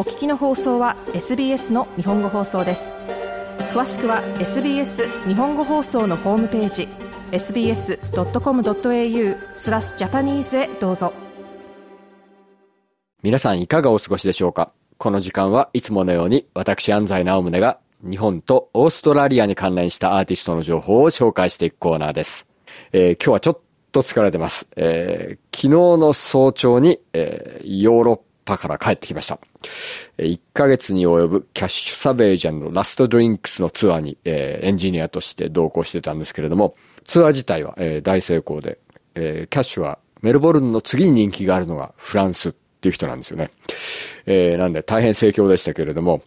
お聞きの放送は SBS の日本語放送です詳しくは SBS 日本語放送のホームページ sbs.com.au スラスジャパニーズへどうぞ皆さんいかがお過ごしでしょうか？この時間はいつものように私安西直宗が日本とオーストラリアに関連したアーティストの情報を紹介していくコーナーです。えー、今日はちょっと疲れてます。えー、昨日の早朝に、えー、ヨーロッパから帰ってきました。1ヶ月に及ぶキャッシュサベージャンのラストドリンクスのツアーに、えー、エンジニアとして同行してたんですけれども、ツアー自体は、えー、大成功で、えー、キャッシュはメルボルンの次に人気があるのがフランスっていう人なんですよね。え、なんで大変盛況でしたけれども、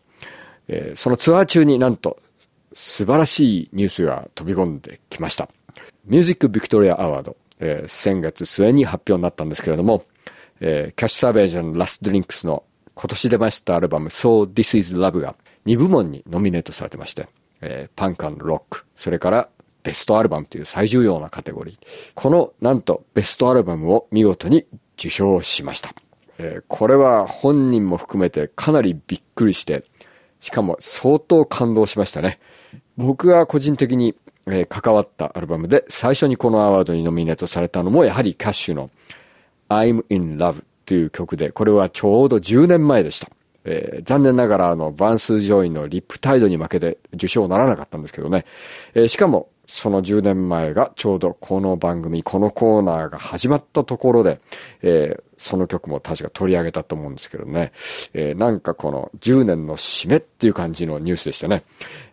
え、そのツアー中になんと素晴らしいニュースが飛び込んできました。ミュージックビクトリアアワード、え、先月末に発表になったんですけれども、えー、キャッシュサーベージャンのラストドリンクスの今年出ましたアルバム So This Is Love が2部門にノミネートされてまして、えー、パンカンロック、それからベストアルバムという最重要なカテゴリー。このなんとベストアルバムを見事に受賞しました。えー、これは本人も含めてかなりびっくりして、しかも相当感動しましたね。僕が個人的に、えー、関わったアルバムで最初にこのアワードにノミネートされたのもやはりキャッシュの I'm in Love という曲で、これはちょうど10年前でした。えー、残念ながらあの、バンス・ジョイの Riptide に負けて受賞ならなかったんですけどね。えー、しかも、その10年前がちょうどこの番組、このコーナーが始まったところで、えー、その曲も確か取り上げたと思うんですけどね。え、なんかこの10年の締めっていう感じのニュースでしたね。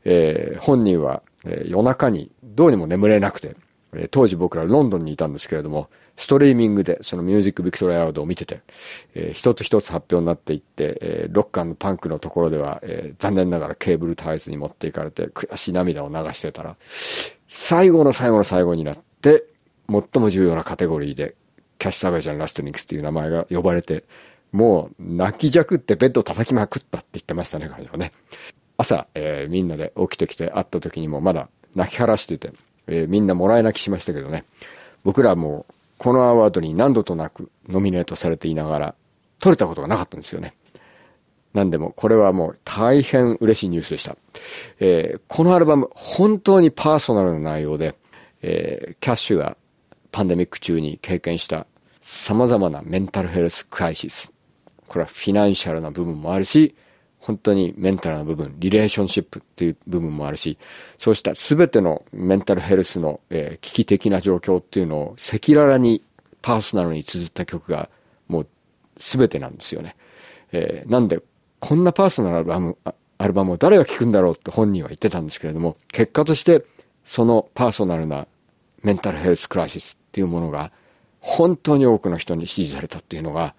え、本人は、え夜中にどうにも眠れなくて、え当時僕らロンドンにいたんですけれども、ストリーミングでそのミュージックビクトリアアワードを見てて、えー、一つ一つ発表になっていって、えー、ロッカーのパンクのところでは、えー、残念ながらケーブルタイズに持っていかれて悔しい涙を流してたら、最後の最後の最後になって、最も重要なカテゴリーで、キャッシュサベージャン・ラストニックスっていう名前が呼ばれて、もう泣きじゃくってベッド叩きまくったって言ってましたね、彼女はね。朝、えー、みんなで起きてきて会った時にもまだ泣き晴らしてて、えー、みんなもらい泣きしましたけどね。僕らもうこのアワードに何度となくノミネートされていながら、取れたことがなかったんですよね。なんでも、これはもう大変嬉しいニュースでした。えー、このアルバム、本当にパーソナルな内容で、えー、キャッシュがパンデミック中に経験した様々なメンタルヘルスクライシス。これはフィナンシャルな部分もあるし、本当にメンタルな部分、リレーションシップっていう部分もあるし、そうした全てのメンタルヘルスの、えー、危機的な状況っていうのを赤裸々にパーソナルに綴った曲がもう全てなんですよね。えー、なんで、こんなパーソナルアルバム、アルバムを誰が聴くんだろうって本人は言ってたんですけれども、結果としてそのパーソナルなメンタルヘルスクライシスっていうものが本当に多くの人に支持されたっていうのが、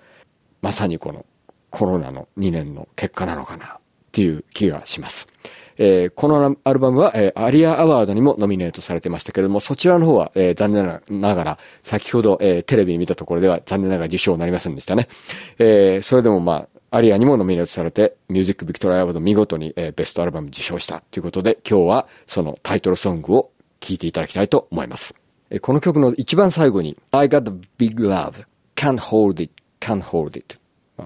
まさにこのコロナの2年の結果なのかなっていう気がします。えー、このアルバムは、えー、アリアアワードにもノミネートされてましたけれども、そちらの方は、えー、残念ながら、先ほど、え、テレビ見たところでは残念ながら受賞になりませんでしたね。え、それでもまあ、アリアにもノミネートされて、ミュージックビクトリアアワード見事に、え、ベストアルバム受賞したということで、今日はそのタイトルソングを聴いていただきたいと思います。え、この曲の一番最後に、I got a big love, can't hold it, can't hold it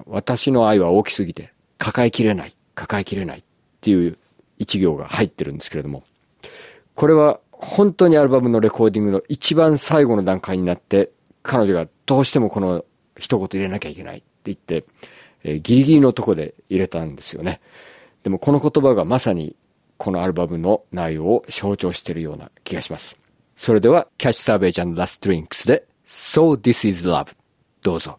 私の愛は大きすぎて抱えきれない、抱えきれないっていう一行が入ってるんですけれども、これは本当にアルバムのレコーディングの一番最後の段階になって、彼女がどうしてもこの一言入れなきゃいけないって言って、えー、ギリギリのとこで入れたんですよね。でもこの言葉がまさにこのアルバムの内容を象徴しているような気がします。それでは、キャッシュサーベージャンラストリンクスで、So This Is Love どうぞ。